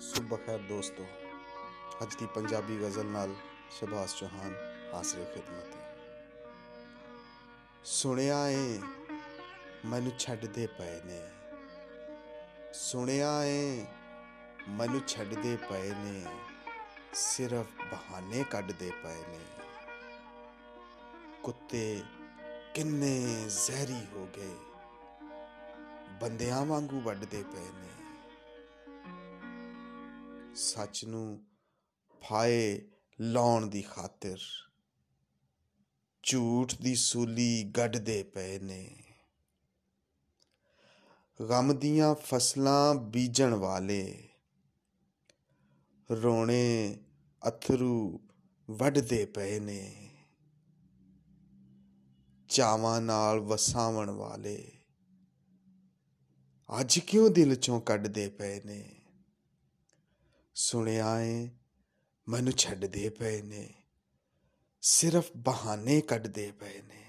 ਸੁਬਹ ਖੈਰ ਦੋਸਤੋ। ਅੱਜ ਦੀ ਪੰਜਾਬੀ ਗਜ਼ਲ ਨਾਲ ਸ਼ਬਾਸ ਚੌਹਾਨ ਹਾਜ਼ਰ ਖਿਦਮਤ। ਹੈ ਸੁਣਿਆ ਏ ਮੈਨੂੰ ਛੱਡਦੇ ਪਏ ਨੇ। ਸੁਣਿਆ ਏ ਮੈਨੂੰ ਛੱਡਦੇ ਪਏ ਨੇ। ਸਿਰਫ ਬਹਾਨੇ ਕੱਢਦੇ ਪਏ ਨੇ। ਕੁੱਤੇ ਕਿੰਨੇ ਜ਼ਹਿਰੀ ਹੋ ਗਏ। ਬੰਦਿਆਂ ਵਾਂਗੂ ਵੱਢਦੇ ਪਏ ਨੇ। ਸੱਚ ਨੂੰ ਫਾਏ ਲਾਉਣ ਦੀ ਖਾਤਰ ਝੂਠ ਦੀ ਸੂਲੀ ਗੱਡਦੇ ਪਏ ਨੇ। ਗਮ ਦੀਆਂ ਫਸਲਾਂ ਬੀਜਣ ਵਾਲੇ ਰੋਣੇ ਅਥਰੂ ਵੱਢਦੇ ਪਏ ਨੇ। ਚਾਵਾਂ ਨਾਲ ਵਸਾਵਣ ਵਾਲੇ ਅੱਜ ਕਿਉਂ ਦਿਲ ਚੋਂ ਕੱਢਦੇ ਪਏ ਨੇ? ਸੁਣਿਆ ਏ ਮੈਨੂੰ ਛੱਡਦੇ ਪਏ ਨੇ ਸਿਰਫ ਬਹਾਨੇ ਕੱਢਦੇ ਪਏ ਨੇ।